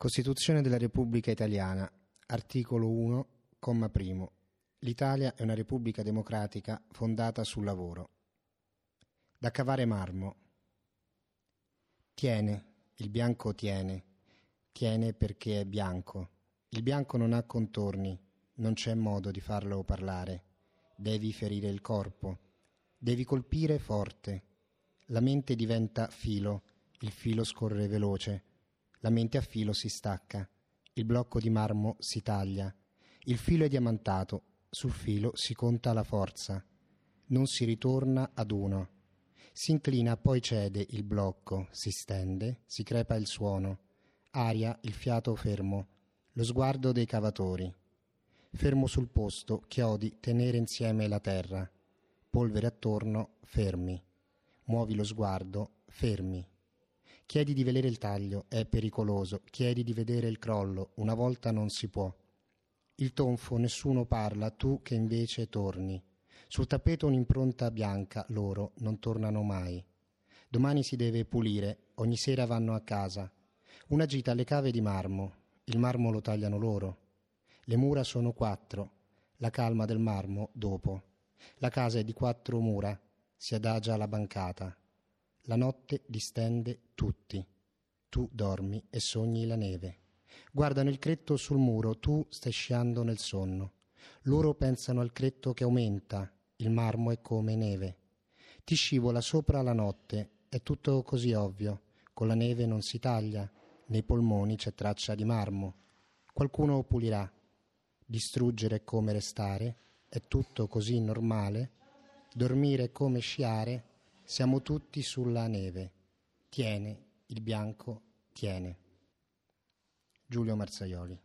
Costituzione della Repubblica Italiana, articolo 1, comma primo. L'Italia è una Repubblica democratica fondata sul lavoro. Da cavare marmo. Tiene, il bianco tiene, tiene perché è bianco. Il bianco non ha contorni, non c'è modo di farlo parlare. Devi ferire il corpo, devi colpire forte. La mente diventa filo, il filo scorre veloce la mente a filo si stacca, il blocco di marmo si taglia, il filo è diamantato, sul filo si conta la forza, non si ritorna ad uno. Si inclina, poi cede il blocco, si stende, si crepa il suono, aria, il fiato fermo, lo sguardo dei cavatori. Fermo sul posto, chiodi, tenere insieme la terra. Polvere attorno, fermi. Muovi lo sguardo, fermi. Chiedi di vedere il taglio, è pericoloso. Chiedi di vedere il crollo, una volta non si può. Il tonfo, nessuno parla, tu che invece torni. Sul tappeto un'impronta bianca, loro non tornano mai. Domani si deve pulire, ogni sera vanno a casa. Una gita alle cave di marmo, il marmo lo tagliano loro. Le mura sono quattro, la calma del marmo dopo. La casa è di quattro mura, si adagia la bancata. La notte distende tutti. Tu dormi e sogni la neve. Guardano il cretto sul muro, tu stai sciando nel sonno. Loro pensano al cretto che aumenta, il marmo è come neve. Ti scivola sopra la notte, è tutto così ovvio. Con la neve non si taglia, nei polmoni c'è traccia di marmo. Qualcuno pulirà. Distruggere è come restare, è tutto così normale. Dormire è come sciare, siamo tutti sulla neve. Tiene, il bianco tiene. Giulio Marzaioli.